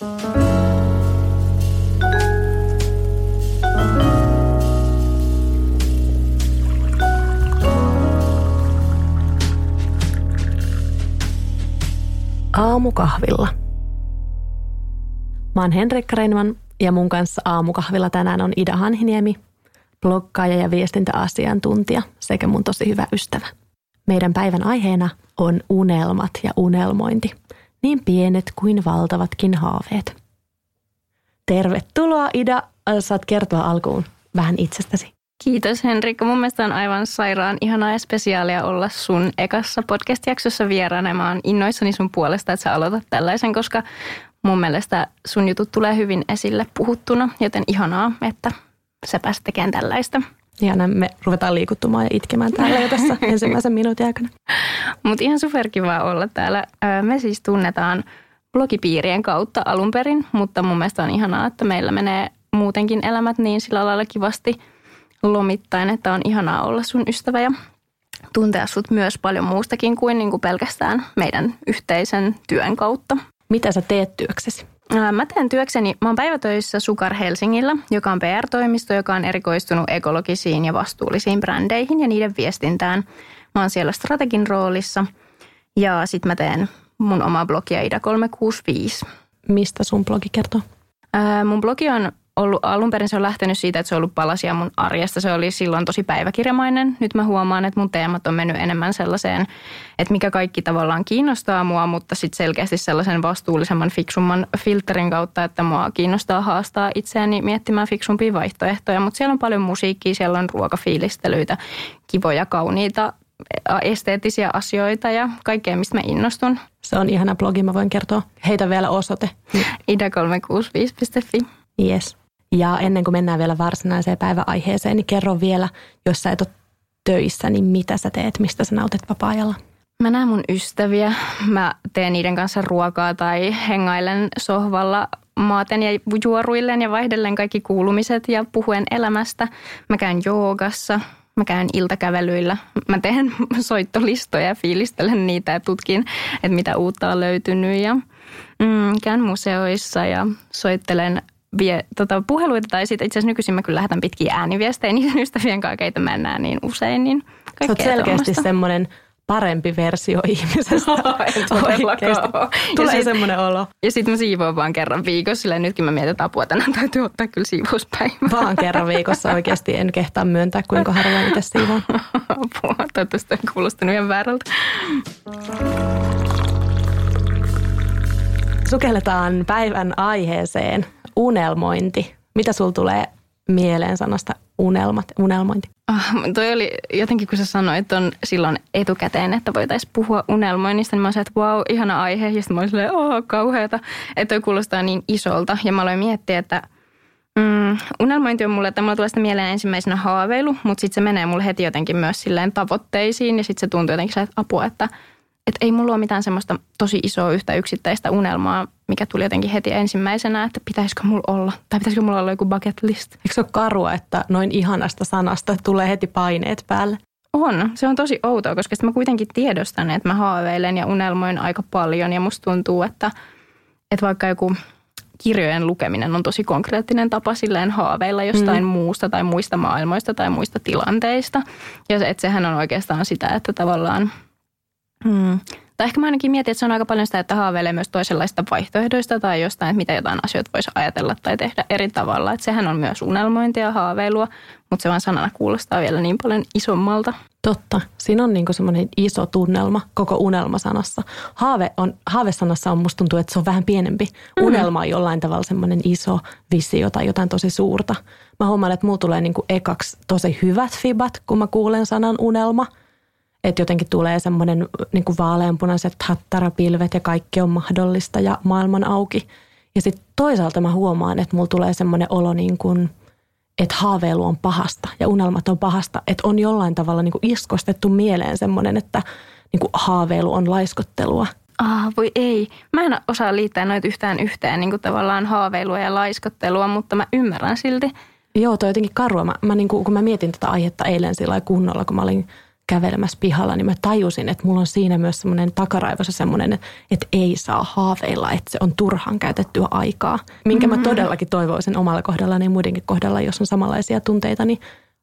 Aamukahvilla. Mä oon Henrikka Reinman ja mun kanssa aamukahvilla tänään on Ida Hanhiniemi, bloggaaja ja viestintäasiantuntija sekä mun tosi hyvä ystävä. Meidän päivän aiheena on unelmat ja unelmointi, pienet kuin valtavatkin haaveet. Tervetuloa Ida, saat kertoa alkuun vähän itsestäsi. Kiitos Henrikka. Mun mielestä on aivan sairaan ihanaa ja spesiaalia olla sun ekassa podcast-jaksossa vieraana. Mä oon innoissani sun puolesta, että sä aloitat tällaisen, koska mun mielestä sun jutut tulee hyvin esille puhuttuna, joten ihanaa, että sä pääset tekemään tällaista. Ja me ruvetaan liikuttumaan ja itkemään täällä jo tässä ensimmäisen minuutin aikana. Mutta ihan superkivaa olla täällä. Me siis tunnetaan blogipiirien kautta alun perin, mutta mun mielestä on ihanaa, että meillä menee muutenkin elämät niin sillä lailla kivasti – lomittain, että on ihanaa olla sun ystävä ja tuntea sut myös paljon muustakin kuin, niin kuin pelkästään meidän yhteisen työn kautta. Mitä sä teet työksesi? Mä teen työkseni, mä oon päivätöissä Sukar Helsingillä, joka on PR-toimisto, joka on erikoistunut ekologisiin ja vastuullisiin brändeihin ja niiden viestintään. Mä oon siellä strategin roolissa ja sit mä teen mun omaa blogia Ida 365. Mistä sun blogi kertoo? mun blogi on ollut, alun perin se on lähtenyt siitä, että se on ollut palasia mun arjesta. Se oli silloin tosi päiväkirjamainen. Nyt mä huomaan, että mun teemat on mennyt enemmän sellaiseen, että mikä kaikki tavallaan kiinnostaa mua, mutta sitten selkeästi sellaisen vastuullisemman, fiksumman filterin kautta, että mua kiinnostaa haastaa itseäni miettimään fiksumpia vaihtoehtoja. Mutta siellä on paljon musiikkia, siellä on ruokafiilistelyitä, kivoja, kauniita esteettisiä asioita ja kaikkea, mistä mä innostun. Se on ihana blogi, mä voin kertoa. Heitä vielä osoite. ida365.fi. Yes. Ja ennen kuin mennään vielä varsinaiseen päiväaiheeseen, niin kerro vielä, jos sä et ole töissä, niin mitä sä teet, mistä sä nautit vapaa-ajalla? Mä näen mun ystäviä. Mä teen niiden kanssa ruokaa tai hengailen sohvalla maaten ja juoruillen ja vaihdellen kaikki kuulumiset ja puhuen elämästä. Mä käyn joogassa, mä käyn iltakävelyillä. Mä teen soittolistoja ja fiilistelen niitä ja tutkin, että mitä uutta on löytynyt. Ja mm, käyn museoissa ja soittelen vie, tota, puheluita tai sitten itse asiassa nykyisin mä kyllä lähetän pitkiä ääniviestejä niiden ystävien kanssa, keitä mä en näe niin usein. Niin Sä oot selkeästi semmoinen parempi versio ihmisestä. Oikeasti. Tulee sit, semmoinen olo. Ja sitten mä siivoan vaan kerran viikossa, sillä nytkin mä mietin, että apua tänään täytyy ottaa kyllä siivouspäivä. Vaan kerran viikossa oikeasti en kehtaa myöntää, kuinka harvoin itse siivoan. Apua, toivottavasti on kuulostanut ihan väärältä. Sukelletaan päivän aiheeseen – unelmointi. Mitä sul tulee mieleen sanasta unelmat, unelmointi? Ah, toi oli jotenkin, kun sä sanoit on silloin etukäteen, että voitaisiin puhua unelmoinnista, niin mä sanoin, että wow, ihana aihe. Ja sitten mä olin silleen, oh, kauheata. Että toi kuulostaa niin isolta. Ja mä aloin miettiä, että mm, unelmointi on mulle, että mulla tulee sitä mieleen ensimmäisenä haaveilu, mutta sitten se menee mulle heti jotenkin myös silleen tavoitteisiin. Ja sitten se tuntuu jotenkin että apua, että – että ei mulla ole mitään semmoista tosi isoa yhtä yksittäistä unelmaa, mikä tuli jotenkin heti ensimmäisenä, että pitäisikö mulla olla, tai pitäisikö mulla olla joku bucket list. Eikö se ole karua, että noin ihanasta sanasta tulee heti paineet päälle? On. Se on tosi outoa, koska mä kuitenkin tiedostan, että mä haaveilen ja unelmoin aika paljon ja musta tuntuu, että, että vaikka joku kirjojen lukeminen on tosi konkreettinen tapa silleen haaveilla jostain mm. muusta tai muista maailmoista tai muista tilanteista. Ja se, että sehän on oikeastaan sitä, että tavallaan – Hmm. Tai ehkä mä ainakin mietin, että se on aika paljon sitä, että haaveilee myös toisenlaista vaihtoehdoista tai jostain, että mitä jotain asioita voisi ajatella tai tehdä eri tavalla. Että sehän on myös unelmointia ja haaveilua, mutta se vaan sanana kuulostaa vielä niin paljon isommalta. Totta. Siinä on niinku semmoinen iso tunnelma koko unelmasanassa. Haave on, haavesanassa on musta tuntuu, että se on vähän pienempi. Mm. Unelma on jollain tavalla semmoinen iso visio tai jotain tosi suurta. Mä huomaan, että mulla tulee niinku ekaksi tosi hyvät fibat, kun mä kuulen sanan unelma – että jotenkin tulee semmoinen niin kuin vaaleanpunaiset hattarapilvet ja kaikki on mahdollista ja maailman auki. Ja sitten toisaalta mä huomaan, että mulla tulee semmoinen olo niin kuin, että haaveilu on pahasta ja unelmat on pahasta. Että on jollain tavalla niin kuin iskostettu mieleen semmoinen, että niin kuin haaveilu on laiskottelua. Ah, voi ei. Mä en osaa liittää noita yhtään yhteen niin kuin tavallaan haaveilua ja laiskottelua, mutta mä ymmärrän silti. Joo, toi jotenkin karua. Mä, mä niin kuin, kun mä mietin tätä aihetta eilen sillä kunnolla, kun mä olin – kävelemässä pihalla, niin mä tajusin, että mulla on siinä myös semmoinen takaraivossa semmoinen, että, ei saa haaveilla, että se on turhaan käytettyä aikaa. Minkä mä mm-hmm. todellakin toivoisin omalla kohdallani ja muidenkin kohdalla, jos on samanlaisia tunteita, niin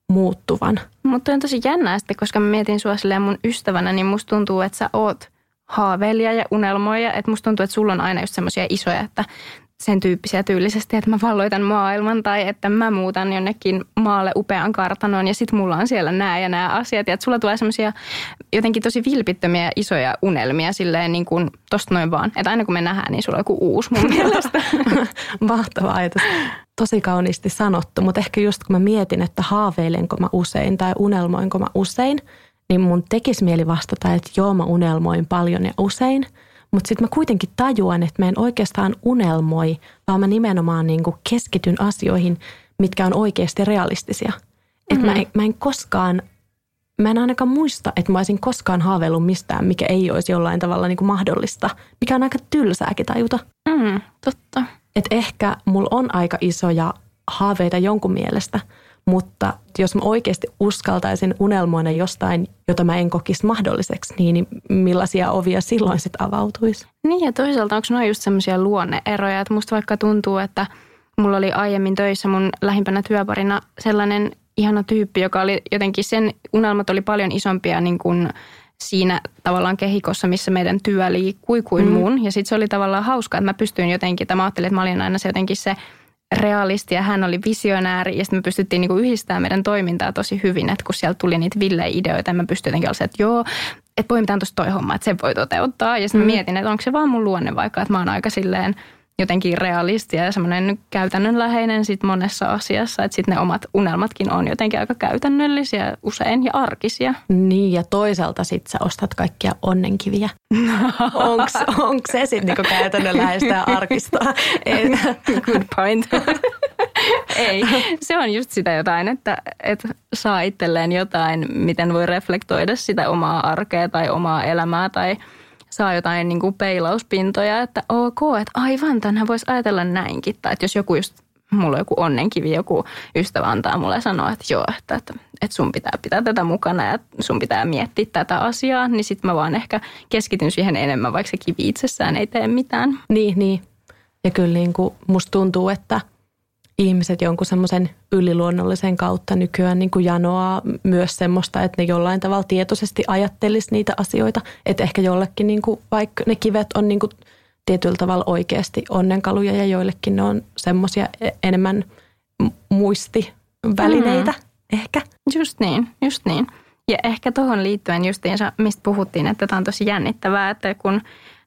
muuttuvan. Mutta on tosi jännää sitten, koska mä mietin sua mun ystävänä, niin musta tuntuu, että sä oot haaveilija ja unelmoija. Että musta tuntuu, että sulla on aina just semmoisia isoja, että sen tyyppisiä tyylisesti, että mä valloitan maailman tai että mä muutan jonnekin maalle upean kartanoon ja sitten mulla on siellä nämä ja nämä asiat. Ja että sulla tulee semmoisia jotenkin tosi vilpittömiä ja isoja unelmia silleen niin kuin tosta noin vaan. Että aina kun me nähdään, niin sulla on joku uusi mun mielestä. Mahtava ajatus. Tosi kauniisti sanottu, mutta ehkä just kun mä mietin, että haaveilenko mä usein tai unelmoinko mä usein, niin mun tekisi mieli vastata, että joo mä unelmoin paljon ja usein – mutta sitten mä kuitenkin tajuan, että mä en oikeastaan unelmoi, vaan mä nimenomaan niin kuin keskityn asioihin, mitkä on oikeasti realistisia. Että mm-hmm. mä, mä en koskaan, mä en ainakaan muista, että mä olisin koskaan haaveillut mistään, mikä ei olisi jollain tavalla niin kuin mahdollista, mikä on aika tylsääkin tajuta. Mm, totta. Että ehkä mulla on aika isoja haaveita jonkun mielestä – mutta jos mä oikeasti uskaltaisin unelmoida jostain, jota mä en kokisi mahdolliseksi, niin millaisia ovia silloin sitten avautuisi? Niin ja toisaalta onko noin just semmoisia luonneeroja, että musta vaikka tuntuu, että mulla oli aiemmin töissä mun lähimpänä työparina sellainen ihana tyyppi, joka oli jotenkin sen unelmat oli paljon isompia niin kuin siinä tavallaan kehikossa, missä meidän työ liikkui kuin mm. mun. Ja sitten se oli tavallaan hauska, että mä pystyin jotenkin, että mä ajattelin, että mä olin aina se jotenkin se realisti ja hän oli visionääri ja sitten me pystyttiin niinku yhdistämään meidän toimintaa tosi hyvin, että kun sieltä tuli niitä villeideoita, mä pystyin jotenkin olla että joo, että poimitaan tuosta toi homma, että se voi toteuttaa. Ja sitten mm. mietin, että onko se vaan mun luonne vaikka, että mä oon aika silleen – jotenkin realistia ja semmoinen käytännönläheinen sit monessa asiassa, että sitten ne omat unelmatkin on jotenkin aika käytännöllisiä usein ja arkisia. Niin ja toisaalta sitten sä ostat kaikkia onnenkiviä. Onko se sitten niinku käytännönläheistä ja arkista? Good point. Ei, se on just sitä jotain, että, että saa itselleen jotain, miten voi reflektoida sitä omaa arkea tai omaa elämää tai – saa jotain niin kuin peilauspintoja, että ok, että aivan, tänhän voisi ajatella näinkin. Tai että jos joku just, mulla on joku onnenkivi, joku ystävä antaa mulle sanoa, että joo, että, että, että sun pitää pitää tätä mukana ja sun pitää miettiä tätä asiaa, niin sitten mä vaan ehkä keskityn siihen enemmän, vaikka se kivi itsessään ei tee mitään. Niin, niin. Ja kyllä niin kuin musta tuntuu, että – ihmiset jonkun semmoisen yliluonnollisen kautta nykyään niin kuin janoaa myös semmoista, että ne jollain tavalla tietoisesti ajattelisi niitä asioita. Että ehkä jollekin niin kuin, vaikka ne kivet on niin kuin tietyllä tavalla oikeasti onnenkaluja ja joillekin ne on semmoisia e-, enemmän muistivälineitä mm-hmm. ehkä. Just niin, just niin. Ja ehkä tuohon liittyen justiinsa, mistä puhuttiin, että tämä on tosi jännittävää, että kun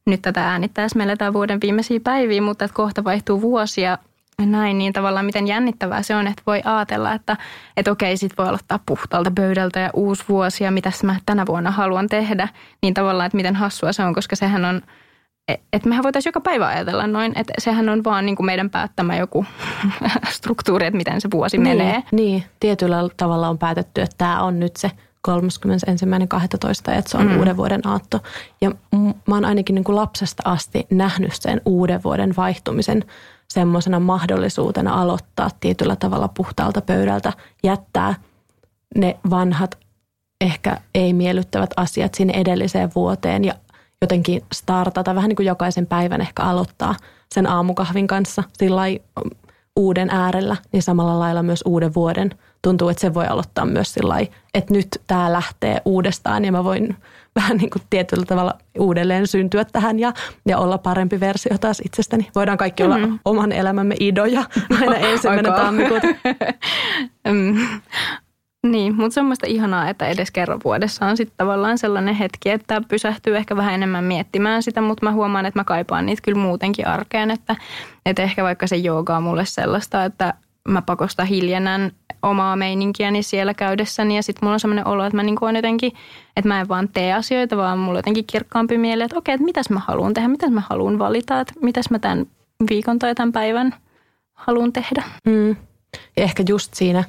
nyt tätä äänittäessä meillä tämä vuoden viimeisiä päiviä, mutta että kohta vaihtuu vuosia näin, niin tavallaan miten jännittävää se on, että voi ajatella, että, että okei, sit voi aloittaa puhtaalta pöydältä ja uusi vuosi ja mitä mä tänä vuonna haluan tehdä. Niin tavallaan, että miten hassua se on, koska sehän on, että mehän voitaisiin joka päivä ajatella noin, että sehän on vaan niin kuin meidän päättämä joku struktuuri, että miten se vuosi niin, menee. Niin, tietyllä tavalla on päätetty, että tämä on nyt se 31.12. että se on mm. uuden vuoden aatto. Ja mä oon ainakin niin kuin lapsesta asti nähnyt sen uuden vuoden vaihtumisen – semmoisena mahdollisuutena aloittaa tietyllä tavalla puhtaalta pöydältä, jättää ne vanhat, ehkä ei miellyttävät asiat sinne edelliseen vuoteen ja jotenkin startata, vähän niin kuin jokaisen päivän ehkä aloittaa sen aamukahvin kanssa. Sillä uuden äärellä, niin samalla lailla myös uuden vuoden. Tuntuu, että se voi aloittaa myös sillä että nyt tämä lähtee uudestaan ja mä voin vähän niin kuin tietyllä tavalla uudelleen syntyä tähän ja, ja olla parempi versio taas itsestäni. Voidaan kaikki mm-hmm. olla oman elämämme idoja aina ensimmäinen tammikuuta. mm. Niin, mutta semmoista ihanaa, että edes kerran vuodessa on sitten tavallaan sellainen hetki, että pysähtyy ehkä vähän enemmän miettimään sitä, mutta mä huomaan, että mä kaipaan niitä kyllä muutenkin arkeen, että, että ehkä vaikka se jooga on mulle sellaista, että mä pakosta hiljennän omaa meininkiäni siellä käydessäni ja sitten mulla on sellainen olo, että mä niinku on jotenkin, että mä en vaan tee asioita, vaan mulla on jotenkin kirkkaampi mieli, että okei, että mitäs mä haluan tehdä, mitäs mä haluan valita, että mitäs mä tämän viikon tai tämän päivän haluan tehdä. Mm. Ehkä just siinä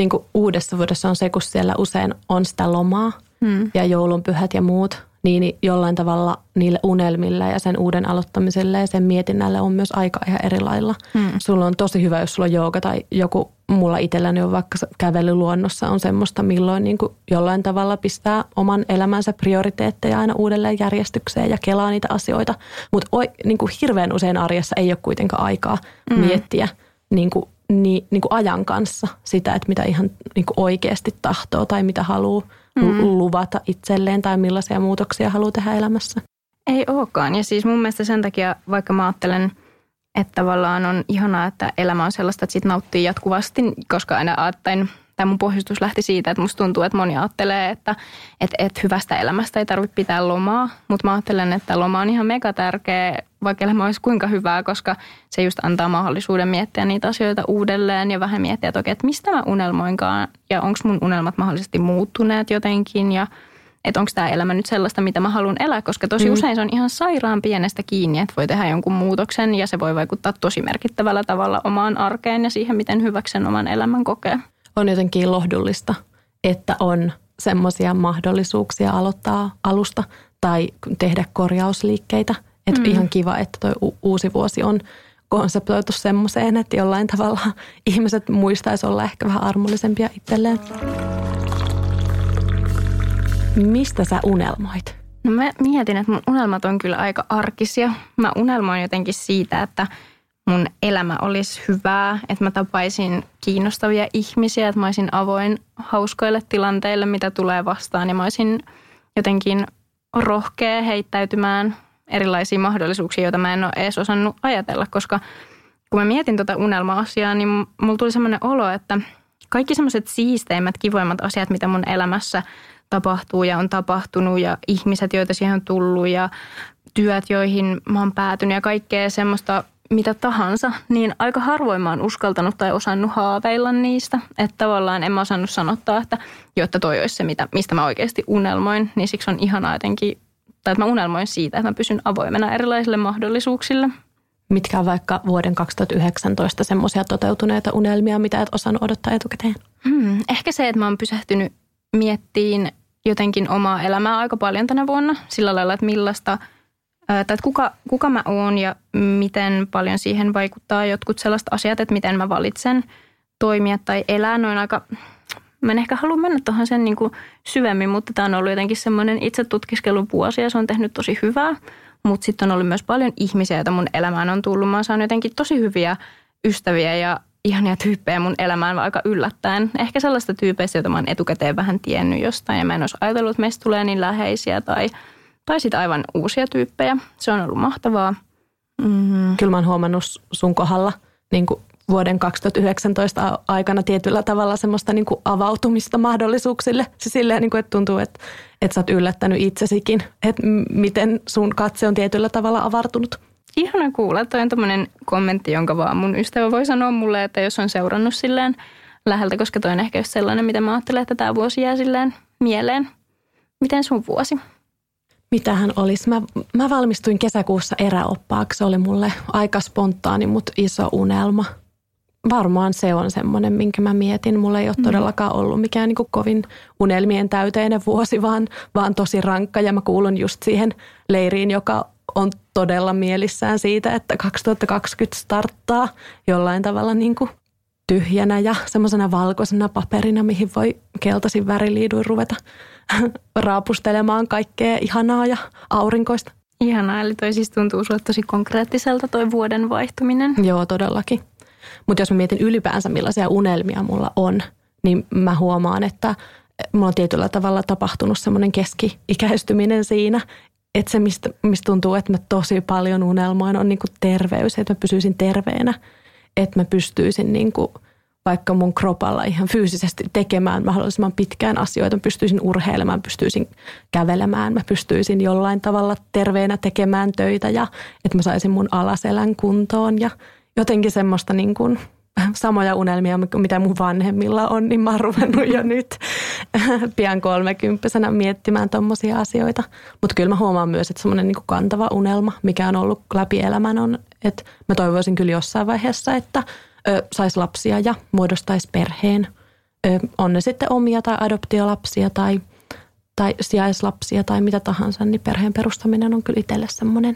niin kuin uudessa vuodessa on se, kun siellä usein on sitä lomaa mm. ja joulunpyhät ja muut, niin jollain tavalla niille unelmille ja sen uuden aloittamiselle ja sen mietinnälle on myös aika ihan eri lailla. Hmm. Sulla on tosi hyvä, jos sulla on jooga tai joku, mulla itselläni on vaikka kävely luonnossa on semmoista, milloin niin kuin jollain tavalla pistää oman elämänsä prioriteetteja aina uudelleen järjestykseen ja kelaa niitä asioita. Mutta niin hirveän usein arjessa ei ole kuitenkaan aikaa hmm. miettiä niin kuin, niin, niin kuin ajan kanssa sitä, että mitä ihan niin kuin oikeasti tahtoo tai mitä haluaa mm. luvata itselleen tai millaisia muutoksia haluaa tehdä elämässä. Ei olekaan. Ja siis mun mielestä sen takia, vaikka mä ajattelen, että tavallaan on ihanaa, että elämä on sellaista, että sit nauttii jatkuvasti, koska aina ajattelen, tai mun pohjustus lähti siitä, että musta tuntuu, että moni ajattelee, että, että, että hyvästä elämästä ei tarvitse pitää lomaa, mutta mä ajattelen, että loma on ihan mega tärkeä, vaikka elämä olisi kuinka hyvää, koska se just antaa mahdollisuuden miettiä niitä asioita uudelleen ja vähän miettiä, että okei, että mistä mä unelmoinkaan ja onko mun unelmat mahdollisesti muuttuneet jotenkin ja että onko tämä elämä nyt sellaista, mitä mä haluan elää, koska tosi mm. usein se on ihan sairaan pienestä kiinni, että voi tehdä jonkun muutoksen ja se voi vaikuttaa tosi merkittävällä tavalla omaan arkeen ja siihen, miten hyväksen oman elämän kokee on jotenkin lohdullista, että on semmoisia mahdollisuuksia aloittaa alusta tai tehdä korjausliikkeitä. Että mm. ihan kiva, että tuo uusi vuosi on konseptoitu semmoiseen, että jollain tavalla ihmiset muistaisi olla ehkä vähän armollisempia itselleen. Mistä sä unelmoit? No mä mietin, että mun unelmat on kyllä aika arkisia. Mä unelmoin jotenkin siitä, että – mun elämä olisi hyvää, että mä tapaisin kiinnostavia ihmisiä, että mä olisin avoin hauskoille tilanteille, mitä tulee vastaan. Ja mä olisin jotenkin rohkea heittäytymään erilaisiin mahdollisuuksiin, joita mä en ole edes osannut ajatella, koska kun mä mietin tuota unelma-asiaa, niin mulla tuli semmoinen olo, että kaikki semmoiset siisteimmät, kivoimmat asiat, mitä mun elämässä tapahtuu ja on tapahtunut ja ihmiset, joita siihen on tullut ja työt, joihin mä oon päätynyt ja kaikkea semmoista mitä tahansa, niin aika harvoin mä oon uskaltanut tai osannut haaveilla niistä. Että tavallaan en mä osannut sanottaa, että jotta toi olisi se, mitä, mistä mä oikeasti unelmoin, niin siksi on ihanaa jotenkin, tai että mä unelmoin siitä, että mä pysyn avoimena erilaisille mahdollisuuksille. Mitkä on vaikka vuoden 2019 semmoisia toteutuneita unelmia, mitä et osannut odottaa etukäteen? Hmm, ehkä se, että mä oon pysähtynyt miettiin jotenkin omaa elämää aika paljon tänä vuonna. Sillä lailla, että millaista – tai että kuka, kuka mä oon ja miten paljon siihen vaikuttaa jotkut sellaiset asiat, että miten mä valitsen toimia tai elää. Noin aika, mä en ehkä halua mennä tuohon sen niin kuin syvemmin, mutta tämä on ollut jotenkin semmoinen itse tutkiskelun vuosi ja se on tehnyt tosi hyvää. Mutta sitten on ollut myös paljon ihmisiä, joita mun elämään on tullut. Mä oon saanut jotenkin tosi hyviä ystäviä ja ihania tyyppejä mun elämään aika yllättäen. Ehkä sellaista tyypeistä, joita mä oon etukäteen vähän tiennyt jostain ja mä en olisi ajatellut, että meistä tulee niin läheisiä tai – tai sitten aivan uusia tyyppejä. Se on ollut mahtavaa. Mm. Kyllä mä oon huomannut sun kohdalla niin kuin vuoden 2019 aikana tietyllä tavalla semmoista niin kuin avautumista mahdollisuuksille. Se silleen, niin kuin, että tuntuu, että, että sä oot yllättänyt itsesikin, että miten sun katse on tietyllä tavalla avartunut. Ihana kuulla. Toi on tämmöinen kommentti, jonka vaan mun ystävä voi sanoa mulle, että jos on seurannut silleen läheltä, koska toi on ehkä just sellainen, mitä mä ajattelen, että tämä vuosi jää silleen mieleen. Miten sun vuosi? Mitähän olisi? Mä, mä valmistuin kesäkuussa eräoppaaksi. Se oli mulle aika spontaani, mutta iso unelma. Varmaan se on semmoinen, minkä mä mietin. Mulla ei ole mm. todellakaan ollut mikään niin kovin unelmien täyteinen vuosi, vaan, vaan tosi rankka. Ja mä kuulun just siihen leiriin, joka on todella mielissään siitä, että 2020 starttaa jollain tavalla niin kuin tyhjänä ja semmoisena valkoisena paperina, mihin voi keltaisin väriliiduin ruveta raapustelemaan kaikkea ihanaa ja aurinkoista. Ihanaa, eli toi siis tuntuu sulle tosi konkreettiselta toi vuoden vaihtuminen. Joo, todellakin. Mutta jos mä mietin ylipäänsä millaisia unelmia mulla on, niin mä huomaan, että mulla on tietyllä tavalla tapahtunut semmoinen keski-ikäistyminen siinä, että se, mistä, mistä tuntuu, että mä tosi paljon unelmoin, on niinku terveys, että mä pysyisin terveenä, että mä pystyisin niinku – vaikka mun kropalla ihan fyysisesti tekemään mahdollisimman pitkään asioita. Mä pystyisin urheilemaan, pystyisin kävelemään, mä pystyisin jollain tavalla terveenä tekemään töitä ja että mä saisin mun alaselän kuntoon ja jotenkin semmoista niin kuin samoja unelmia, mitä mun vanhemmilla on, niin mä oon ruvennut jo nyt pian kolmekymppisenä miettimään tommosia asioita. Mutta kyllä mä huomaan myös, että semmoinen niin kantava unelma, mikä on ollut läpi elämän on, että mä toivoisin kyllä jossain vaiheessa, että – saisi lapsia ja muodostaisi perheen. Ö, on ne sitten omia tai adoptiolapsia tai, tai sijaislapsia tai mitä tahansa, niin perheen perustaminen on kyllä itselle semmoinen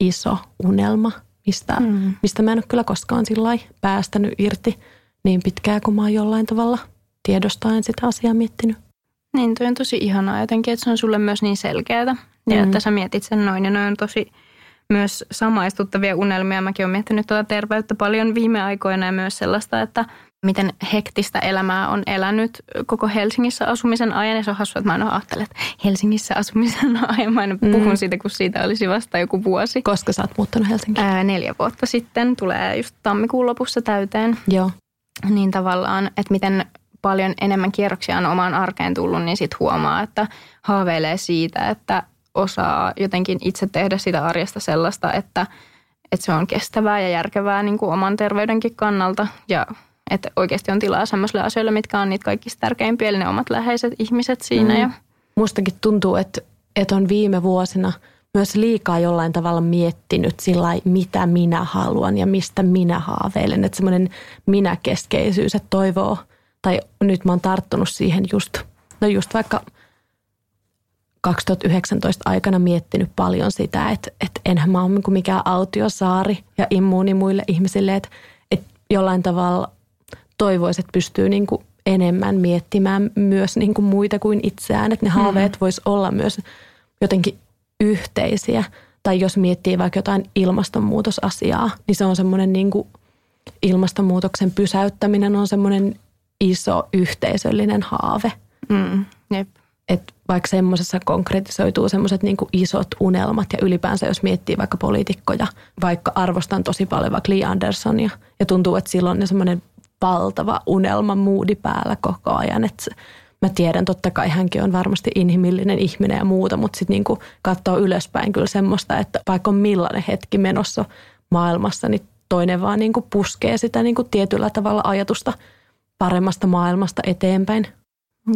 iso unelma, mistä, mm. mistä mä en ole kyllä koskaan sillä päästänyt irti niin pitkään, kun mä oon jollain tavalla tiedostaen sitä asiaa miettinyt. Niin, toi on tosi ihanaa jotenkin, että se on sulle myös niin selkeää ja mm. että sä mietit sen noin ja noin on tosi myös samaistuttavia unelmia. Mäkin olen miettinyt tuota terveyttä paljon viime aikoina ja myös sellaista, että miten hektistä elämää on elänyt koko Helsingissä asumisen ajan. Ja se on hassua, että mä aina ajattelen, että Helsingissä asumisen ajan. Mä aina mm. puhun siitä, kun siitä olisi vasta joku vuosi. Koska sä oot muuttanut Helsinkiin? Ää, neljä vuotta sitten. Tulee just tammikuun lopussa täyteen. Joo. Niin tavallaan, että miten paljon enemmän kierroksia on omaan arkeen tullut, niin sitten huomaa, että haaveilee siitä, että osaa jotenkin itse tehdä sitä arjesta sellaista, että, että se on kestävää ja järkevää niin kuin oman terveydenkin kannalta ja että oikeasti on tilaa sellaisille asioille, mitkä on niitä kaikista tärkeimpiä, eli ne omat läheiset ihmiset siinä. Mm. Ja. Mustakin tuntuu, että, että on viime vuosina myös liikaa jollain tavalla miettinyt sillä mitä minä haluan ja mistä minä haaveilen. Että semmoinen minäkeskeisyys, että toivoo, tai nyt mä oon tarttunut siihen just, no just vaikka – 2019 aikana miettinyt paljon sitä, että, että enhän mä ole niin mikään autiosaari ja immuuni muille ihmisille, että, että jollain tavalla toivoisin, että pystyy niin kuin enemmän miettimään myös niin kuin muita kuin itseään, että ne mm-hmm. haaveet mm. vois olla myös jotenkin yhteisiä. Tai jos miettii vaikka jotain ilmastonmuutosasiaa, niin se on semmoinen niin kuin ilmastonmuutoksen pysäyttäminen on semmoinen iso yhteisöllinen haave. Mm, jep että vaikka semmoisessa konkretisoituu semmoiset niin isot unelmat ja ylipäänsä jos miettii vaikka poliitikkoja, vaikka arvostan tosi paljon vaikka Lee Andersonia ja tuntuu, että silloin ne semmoinen valtava unelma moodi päällä koko ajan, että mä tiedän, totta kai hänkin on varmasti inhimillinen ihminen ja muuta, mutta sitten niin katsoo ylöspäin kyllä semmoista, että vaikka on millainen hetki menossa maailmassa, niin toinen vaan niin puskee sitä niin tietyllä tavalla ajatusta paremmasta maailmasta eteenpäin.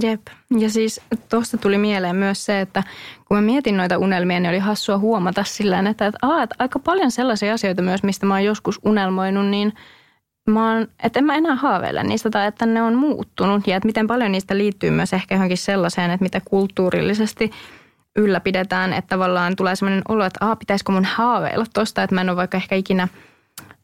Jep. Ja siis tuosta tuli mieleen myös se, että kun mä mietin noita unelmia, niin oli hassua huomata sillä että, että, että aika paljon sellaisia asioita myös, mistä mä oon joskus unelmoinut, niin mä oon, että en mä enää haaveile niistä tai että ne on muuttunut. Ja että miten paljon niistä liittyy myös ehkä johonkin sellaiseen, että mitä kulttuurillisesti ylläpidetään, että tavallaan tulee sellainen olo, että aa, pitäisikö mun haaveilla tosta, että mä en ole vaikka ehkä ikinä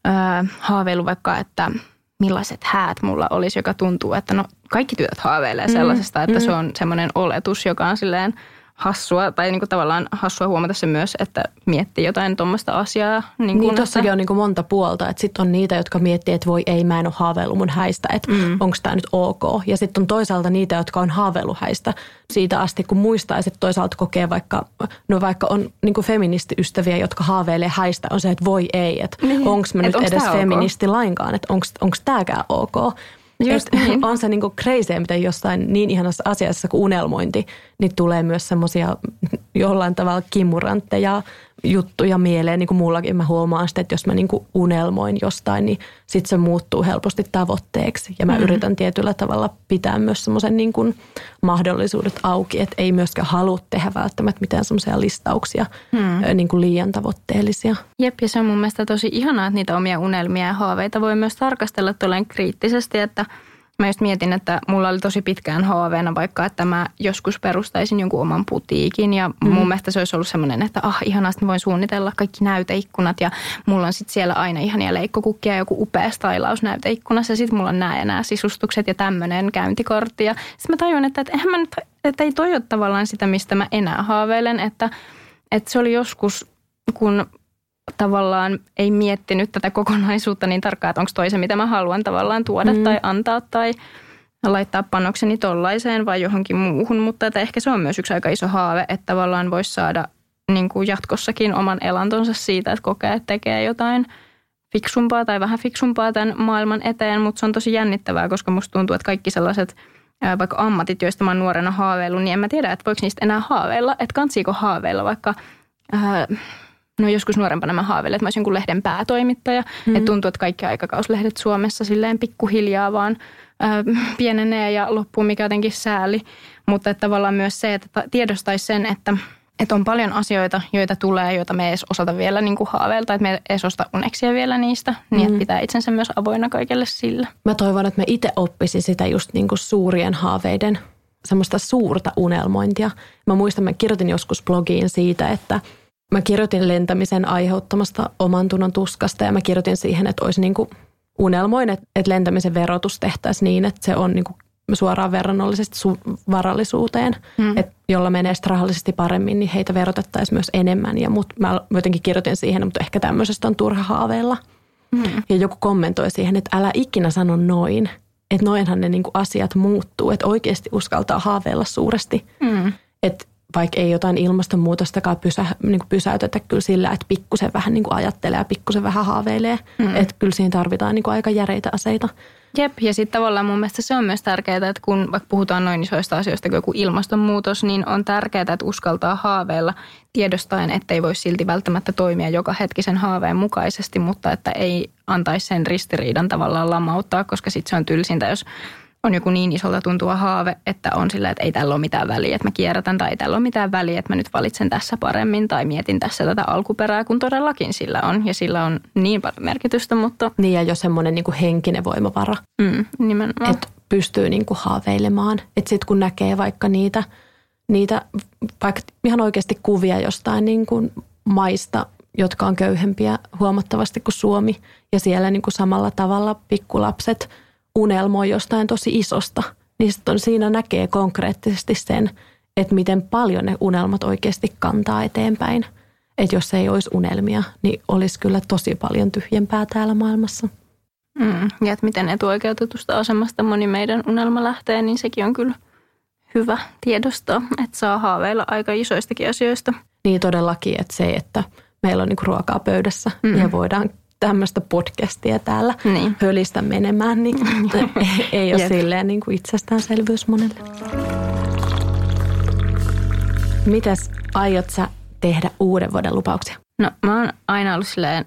öö, haaveillut vaikka, että – millaiset häät mulla olisi, joka tuntuu, että no kaikki tytöt haaveilee mm. sellaisesta, että mm. se on semmoinen oletus, joka on silleen – hassua, tai niin kuin tavallaan hassua huomata se myös, että miettii jotain tuommoista asiaa. Niin, niin tossakin on niin kuin monta puolta, että sitten on niitä, jotka miettii, että voi ei, mä en ole haaveillut mun häistä, että mm. onko tämä nyt ok. Ja sitten on toisaalta niitä, jotka on haaveillut häistä siitä asti, kun muistaa, ja sitten toisaalta kokee vaikka, no vaikka on niin kuin feministiystäviä, jotka haaveilee häistä, on se, että voi ei, että niin. onko mä nyt edes feministi ok? lainkaan, että onko tämäkään ok. Just niin. On se niinku crazy, miten jostain niin ihanassa asiassa kuin unelmointi, niin tulee myös semmoisia jollain tavalla kimurantteja juttuja mieleen. Niin kuin mullakin mä huomaan sitä, että jos mä niinku unelmoin jostain, niin sitten se muuttuu helposti tavoitteeksi. Ja mä mm. yritän tietyllä tavalla pitää myös semmoisen niinku mahdollisuudet auki, että ei myöskään halua tehdä välttämättä mitään semmoisia listauksia mm. niinku liian tavoitteellisia. Jep, ja se on mun mielestä tosi ihanaa, että niitä omia unelmia ja haaveita voi myös tarkastella tuolleen kriittisesti, että – Mä just mietin, että mulla oli tosi pitkään haaveena vaikka, että mä joskus perustaisin jonkun oman putiikin. Ja mm. mun mielestä se olisi ollut semmoinen, että ah ihanaa, että voin suunnitella kaikki näyteikkunat. Ja mulla on sitten siellä aina ihania leikkokukkia ja joku upea stylaus näyteikkunassa. Ja sitten mulla on nämä ja nämä sisustukset ja tämmöinen käyntikortti. Ja sitten mä tajuin, että, että, eihän mä nyt, että ei toi ole tavallaan sitä, mistä mä enää haaveilen. Että, että se oli joskus, kun tavallaan ei miettinyt tätä kokonaisuutta niin tarkkaan, että onko toisen, mitä mä haluan tavallaan tuoda mm. tai antaa tai laittaa panokseni tollaiseen vai johonkin muuhun. Mutta että ehkä se on myös yksi aika iso haave, että tavallaan voisi saada niin kuin jatkossakin oman elantonsa siitä, että kokee, että tekee jotain fiksumpaa tai vähän fiksumpaa tämän maailman eteen, mutta se on tosi jännittävää, koska musta tuntuu, että kaikki sellaiset vaikka ammatit, joista mä oon nuorena haaveillut, niin en mä tiedä, että voiko niistä enää haaveilla, että kansiiko haaveilla vaikka äh, No joskus nuorempana mä haaveilin, että mä olisin jonkun lehden päätoimittaja. Mm. Että tuntuu, että kaikki aikakauslehdet Suomessa silleen pikkuhiljaa vaan äh, pienenee ja loppuu, mikä jotenkin sääli. Mutta että tavallaan myös se, että tiedostaisi sen, että, että on paljon asioita, joita tulee, joita me ei edes osata vielä niin kuin haaveilta, että me ei edes osta uneksia vielä niistä, niin että mm. pitää itsensä myös avoinna kaikelle sille. Mä toivon, että me itse oppisin sitä just niin kuin suurien haaveiden semmoista suurta unelmointia. Mä muistan, mä kirjoitin joskus blogiin siitä, että mä kirjoitin lentämisen aiheuttamasta oman tunnon tuskasta ja mä kirjoitin siihen, että olisi niin kuin unelmoin, että, että lentämisen verotus tehtäisiin niin, että se on niin kuin suoraan verrannollisesti su- varallisuuteen, mm. että jolla menee rahallisesti paremmin, niin heitä verotettaisiin myös enemmän. Ja mut, mä jotenkin kirjoitin siihen, mutta ehkä tämmöisestä on turha haaveilla. Mm. Ja joku kommentoi siihen, että älä ikinä sano noin, että noinhan ne niinku asiat muuttuu, että oikeasti uskaltaa haaveilla suuresti. Mm. Että vaikka ei jotain ilmastonmuutostakaan pysä, niin kuin pysäytetä kyllä sillä, että pikkusen vähän niin kuin ajattelee ja pikkusen vähän haaveilee. Mm. Että kyllä siihen tarvitaan niin kuin aika järeitä aseita. Jep, ja sitten tavallaan mun mielestä se on myös tärkeää, että kun vaikka puhutaan noin isoista asioista kuin joku ilmastonmuutos, niin on tärkeää, että uskaltaa haaveilla tiedostaen, että ei voi silti välttämättä toimia joka hetkisen haaveen mukaisesti, mutta että ei antaisi sen ristiriidan tavallaan lamauttaa, koska sitten se on tylsintä, jos on joku niin isolta tuntuva haave, että on sillä, että ei tällä ole mitään väliä, että mä kierrätän tai ei tällä ole mitään väliä, että mä nyt valitsen tässä paremmin tai mietin tässä tätä alkuperää, kun todellakin sillä on. Ja sillä on niin paljon merkitystä, mutta... Niin ja jo semmoinen niin henkinen voimavara, mm, nimenomaan. että pystyy niin kuin haaveilemaan, että sitten kun näkee vaikka niitä, niitä vaikka ihan oikeasti kuvia jostain niin kuin maista, jotka on köyhempiä huomattavasti kuin Suomi ja siellä niin kuin samalla tavalla pikkulapset – unelmoi jostain tosi isosta, niin sitten siinä näkee konkreettisesti sen, että miten paljon ne unelmat oikeasti kantaa eteenpäin. Että jos ei olisi unelmia, niin olisi kyllä tosi paljon tyhjempää täällä maailmassa. Mm, ja että miten etuoikeutetusta asemasta moni meidän unelma lähtee, niin sekin on kyllä hyvä tiedostaa, että saa haaveilla aika isoistakin asioista. Niin todellakin, että se, että meillä on niinku ruokaa pöydässä mm. ja voidaan tämmöistä podcastia täällä niin. hölistä menemään, niin ei ole Jep. silleen niin kuin itsestäänselvyys monelle. Mitäs aiot sä tehdä uuden vuoden lupauksia? No mä oon aina ollut silleen,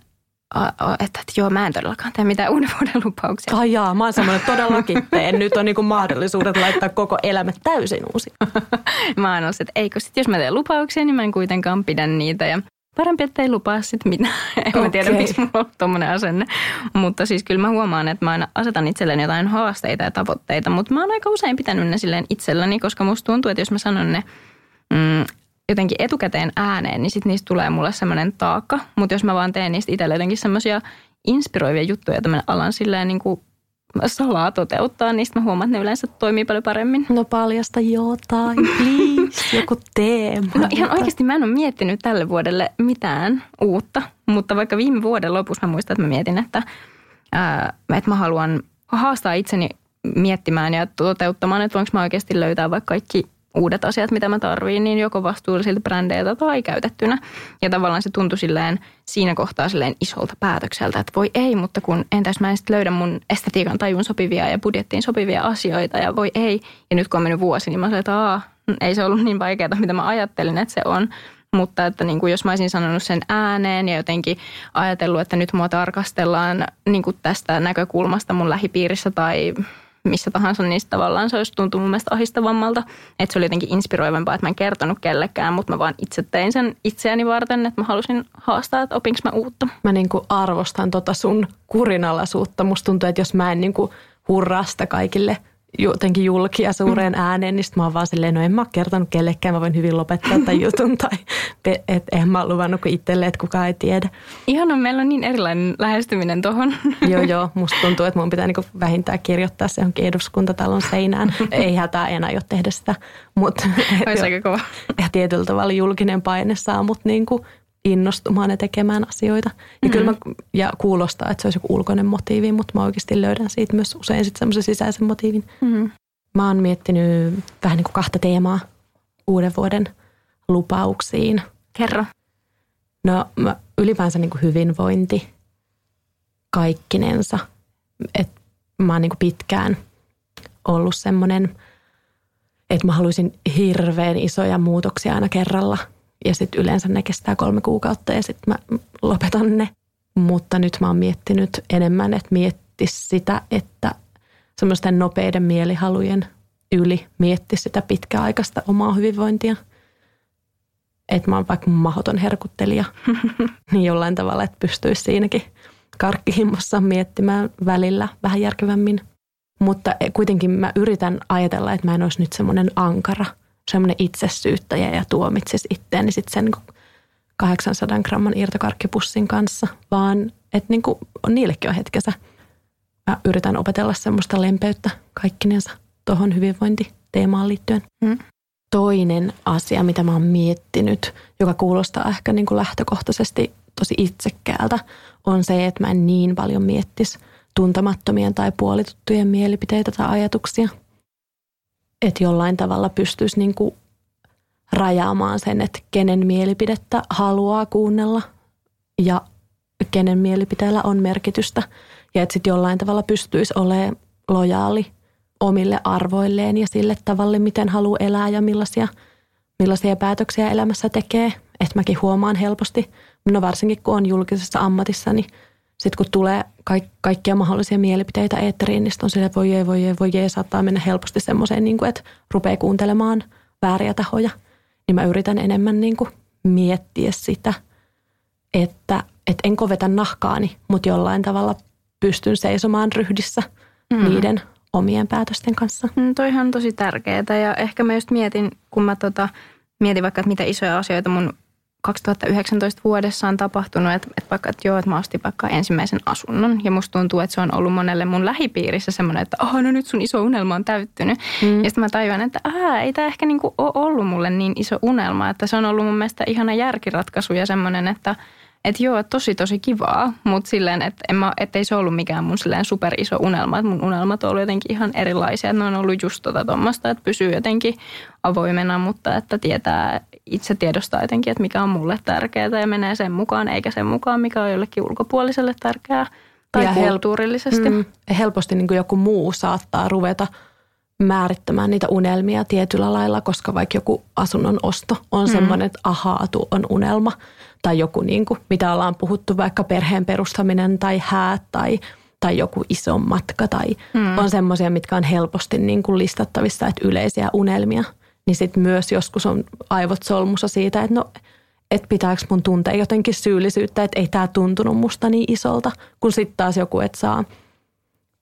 että, että joo, mä en todellakaan tee mitään uuden vuoden lupauksia. Ai jaa, mä oon semmoinen, todellakin teen. Nyt on niinku mahdollisuudet laittaa koko elämä täysin uusi. mä oon ollut, että eikö sit, jos mä teen lupauksia, niin mä en kuitenkaan pidä niitä. Ja parempi, että ei lupaa sitten mitään. En okay. mä tiedä, miksi mulla on tuommoinen asenne. Mutta siis kyllä mä huomaan, että mä aina asetan itselleen jotain haasteita ja tavoitteita, mutta mä oon aika usein pitänyt ne silleen itselläni, koska musta tuntuu, että jos mä sanon ne mm, jotenkin etukäteen ääneen, niin sitten niistä tulee mulle semmoinen taakka. Mutta jos mä vaan teen niistä itselle jotenkin semmoisia inspiroivia juttuja, että mä alan silleen niin kuin salaa toteuttaa, niistä mä huomaan, että ne yleensä toimii paljon paremmin. No paljasta jotain, please, joku teema. No ihan oikeasti mä en ole miettinyt tälle vuodelle mitään uutta, mutta vaikka viime vuoden lopussa mä muistan, että mä mietin, että, ää, että mä haluan haastaa itseni miettimään ja toteuttamaan, että voinko mä oikeasti löytää vaikka kaikki uudet asiat, mitä mä tarviin, niin joko vastuullisilta brändeiltä tai käytettynä. Ja tavallaan se tuntui silleen siinä kohtaa silleen isolta päätökseltä, että voi ei, mutta kun entäs mä en sitten löydä mun estetiikan tajun sopivia ja budjettiin sopivia asioita ja voi ei. Ja nyt kun on mennyt vuosi, niin mä sanoin, että Aa, ei se ollut niin vaikeaa, mitä mä ajattelin, että se on. Mutta että niin kuin jos mä olisin sanonut sen ääneen ja jotenkin ajatellut, että nyt mua tarkastellaan niin kuin tästä näkökulmasta mun lähipiirissä tai missä tahansa, niin tavallaan se olisi tuntunut mun mielestä ahistavammalta. Että se oli jotenkin inspiroivampaa, että mä en kertonut kellekään, mutta mä vaan itse tein sen itseäni varten, että mä halusin haastaa, että opinko mä uutta. Mä niin kuin arvostan tota sun kurinalaisuutta. Musta tuntuu, että jos mä en niin kuin hurrasta kaikille – jotenkin julkia suureen ääneen, niin mä oon vaan silleen, no en mä ole kertonut kellekään, mä voin hyvin lopettaa tämän jutun, tai että en mä ole luvannut itselle, että kukaan ei tiedä. Ihan on, meillä on niin erilainen lähestyminen tuohon. joo, joo, musta tuntuu, että mun pitää niinku vähintään kirjoittaa se johonkin eduskuntatalon seinään. ei hätää enää jo tehdä sitä, mutta Olisi aika kova. Ja tietyllä tavalla julkinen paine saa mut niinku innostumaan ja tekemään asioita. Ja, mm-hmm. kyllä mä, ja kuulostaa, että se olisi joku ulkoinen motiivi, mutta mä oikeasti löydän siitä myös usein sitten semmoisen sisäisen motiivin. Mm-hmm. Mä oon miettinyt vähän niin kuin kahta teemaa uuden vuoden lupauksiin. Kerro. No mä, ylipäänsä niin kuin hyvinvointi kaikkinensa. Et mä oon niin kuin pitkään ollut semmoinen, että mä haluaisin hirveän isoja muutoksia aina kerralla – ja sitten yleensä ne kestää kolme kuukautta ja sitten mä lopetan ne. Mutta nyt mä oon miettinyt enemmän, että miettisi sitä, että semmoisten nopeiden mielihalujen yli mietti sitä pitkäaikaista omaa hyvinvointia. Että mä oon vaikka mahoton herkuttelija, niin jollain tavalla, että pystyisi siinäkin karkkihimmossa miettimään välillä vähän järkevämmin. mutta kuitenkin mä yritän ajatella, että mä en olisi nyt semmoinen ankara, semmoinen itsesyyttäjä ja tuomitsisi itteeni sitten sen 800 gramman irtokarkkipussin kanssa, vaan että niin kuin, niillekin on hetkensä. Mä yritän opetella semmoista lempeyttä kaikkinensa tuohon hyvinvointiteemaan liittyen. Mm. Toinen asia, mitä mä oon miettinyt, joka kuulostaa ehkä niin kuin lähtökohtaisesti tosi itsekkäältä, on se, että mä en niin paljon miettisi tuntemattomien tai puolituttujen mielipiteitä tai ajatuksia. Että jollain tavalla pystyisi niin kuin rajaamaan sen, että kenen mielipidettä haluaa kuunnella ja kenen mielipiteellä on merkitystä. Ja että sitten jollain tavalla pystyisi olemaan lojaali omille arvoilleen ja sille tavalle, miten haluaa elää ja millaisia, millaisia päätöksiä elämässä tekee. Että mäkin huomaan helposti, no varsinkin kun on julkisessa ammatissa, niin sitten kun tulee kaik- kaikkia mahdollisia mielipiteitä eetteriin, niin on sille, voi jee, voi jee, voi jee, saattaa mennä helposti semmoiseen, niin kuin, että rupeaa kuuntelemaan vääriä tahoja. Niin mä yritän enemmän niin kuin miettiä sitä, että, että en koveta nahkaani, mutta jollain tavalla pystyn seisomaan ryhdissä mm. niiden omien päätösten kanssa. Mm, toihan on tosi tärkeää ja ehkä mä just mietin, kun mä tota, mietin vaikka, että mitä isoja asioita mun 2019 vuodessa on tapahtunut, että, että vaikka, että joo, että mä ostin vaikka ensimmäisen asunnon ja musta tuntuu, että se on ollut monelle mun lähipiirissä semmoinen, että oh, no nyt sun iso unelma on täyttynyt. Mm. Ja sitten mä tajuan, että Ää, ei tämä ehkä niinku ole ollut mulle niin iso unelma, että se on ollut mun mielestä ihana järkiratkaisu ja semmoinen, että – että joo, tosi tosi kivaa, mutta silleen, että en mä, ei se ollut mikään mun silleen super iso unelma. Että mun unelmat on ollut jotenkin ihan erilaisia. Että ne on ollut just tota tuommoista, että pysyy jotenkin avoimena, mutta että tietää, itse tiedostaa jotenkin, että mikä on mulle tärkeää ja menee sen mukaan, eikä sen mukaan, mikä on jollekin ulkopuoliselle tärkeää tai ja kulttuurillisesti. Hel- mm, helposti niin kuin joku muu saattaa ruveta määrittämään niitä unelmia tietyllä lailla, koska vaikka joku asunnon osto on mm. semmoinen, että ahaa, tuo on unelma – tai joku, niin kuin, mitä ollaan puhuttu, vaikka perheen perustaminen tai häät tai, tai joku iso matka tai mm. on semmoisia, mitkä on helposti niin kuin listattavissa, että yleisiä unelmia. Niin sitten myös joskus on aivot solmussa siitä, että no, että pitääkö mun tuntea jotenkin syyllisyyttä, että ei tämä tuntunut musta niin isolta, kun sitten taas joku, että saa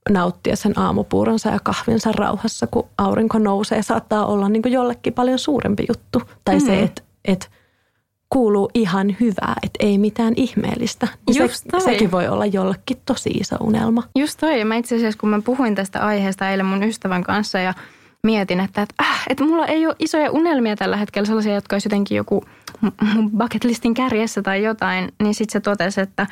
nauttia sen aamupuuronsa ja kahvinsa rauhassa, kun aurinko nousee, saattaa olla niin kuin jollekin paljon suurempi juttu. Tai mm. se, että, että kuuluu ihan hyvää, että ei mitään ihmeellistä. Niin Just se, sekin voi olla jollekin tosi iso unelma. Just toi. Mä itse asiassa, kun mä puhuin tästä aiheesta eilen mun ystävän kanssa ja mietin, että, että, äh, että mulla ei ole isoja unelmia tällä hetkellä, sellaisia, jotka olisi jotenkin joku mun bucket listin kärjessä tai jotain, niin sitten se totesi, että,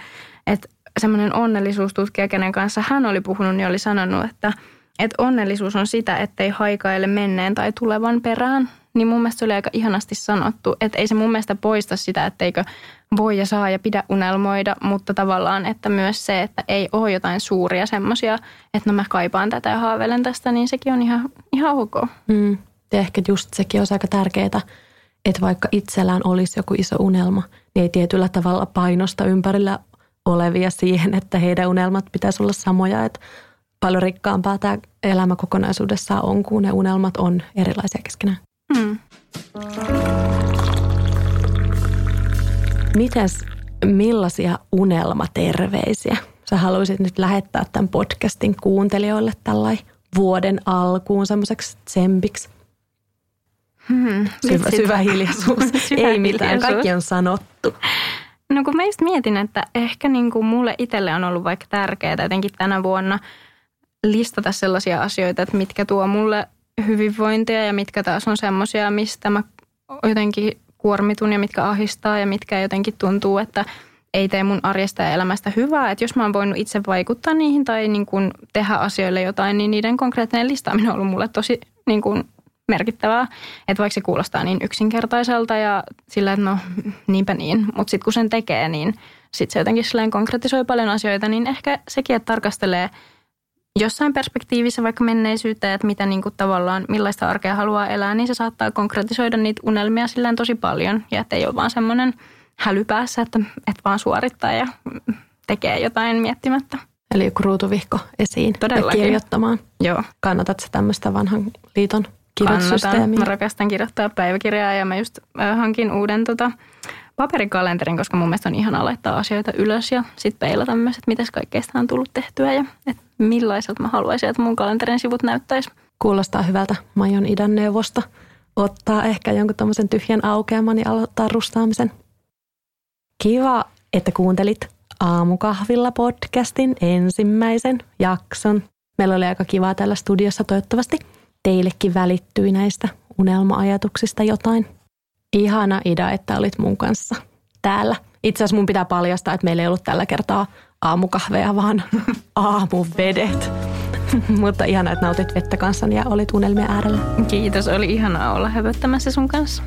että semmoinen onnellisuustutkija, kenen kanssa hän oli puhunut, niin oli sanonut, että, että onnellisuus on sitä, ettei haikaile menneen tai tulevan perään, niin mun mielestä se oli aika ihanasti sanottu. Että ei se mun mielestä poista sitä, etteikö voi ja saa ja pidä unelmoida, mutta tavallaan, että myös se, että ei ole jotain suuria semmoisia, että no mä kaipaan tätä ja haaveilen tästä, niin sekin on ihan, ihan ok. Mm. Ja ehkä just sekin on aika tärkeää, että vaikka itsellään olisi joku iso unelma, niin ei tietyllä tavalla painosta ympärillä olevia siihen, että heidän unelmat pitäisi olla samoja. Että paljon rikkaampaa tämä elämä kokonaisuudessaan on, kun ne unelmat on erilaisia keskenään. Hmm. Mitäs, millaisia unelmaterveisiä sä haluaisit nyt lähettää tämän podcastin kuuntelijoille tällainen vuoden alkuun semmoiseksi tsempiksi? Hmm, syvä, syvä hiljaisuus. syvä Ei mitään, hiljaisuus. kaikki on sanottu. No kun mä just mietin, että ehkä niin kuin mulle itselle on ollut vaikka tärkeää jotenkin tänä vuonna listata sellaisia asioita, että mitkä tuo mulle hyvinvointia ja mitkä taas on semmoisia, mistä mä jotenkin kuormitun ja mitkä ahistaa ja mitkä jotenkin tuntuu, että ei tee mun arjesta ja elämästä hyvää. Että jos mä oon voinut itse vaikuttaa niihin tai niin kuin tehdä asioille jotain, niin niiden konkreettinen listaaminen on ollut mulle tosi niin kuin merkittävää. Että vaikka se kuulostaa niin yksinkertaiselta ja sillä, että no niinpä niin, mutta sitten kun sen tekee, niin sitten se jotenkin konkretisoi paljon asioita, niin ehkä sekin, että tarkastelee – jossain perspektiivissä vaikka menneisyyttä, että mitä niin kuin tavallaan, millaista arkea haluaa elää, niin se saattaa konkretisoida niitä unelmia silleen tosi paljon. Ja että ei ole vaan semmoinen häly päässä, että, että vaan suorittaa ja tekee jotain miettimättä. Eli joku ruutuvihko esiin Todellakin. ja kirjoittamaan. Joo. Kannatatko tämmöistä vanhan liiton kirjoitussysteemiä? Mä rakastan kirjoittaa päiväkirjaa ja mä just hankin uuden tota, paperikalenterin, koska mun mielestä on ihanaa laittaa asioita ylös ja sitten peilata myös, että mitäs kaikkea on tullut tehtyä ja että millaiselta mä haluaisin, että mun kalenterin sivut näyttäisi. Kuulostaa hyvältä Majon idän neuvosta. Ottaa ehkä jonkun tämmöisen tyhjän aukeaman ja aloittaa rustaamisen. Kiva, että kuuntelit Aamukahvilla podcastin ensimmäisen jakson. Meillä oli aika kivaa täällä studiossa. Toivottavasti teillekin välittyi näistä unelma-ajatuksista jotain. Ihana Ida, että olit mun kanssa täällä. Itse asiassa mun pitää paljastaa, että meillä ei ollut tällä kertaa aamukahveja, vaan aamuvedet. Mutta ihana, että nautit vettä kanssani ja olit unelmia äärellä. Kiitos, oli ihanaa olla höpöttämässä sun kanssa.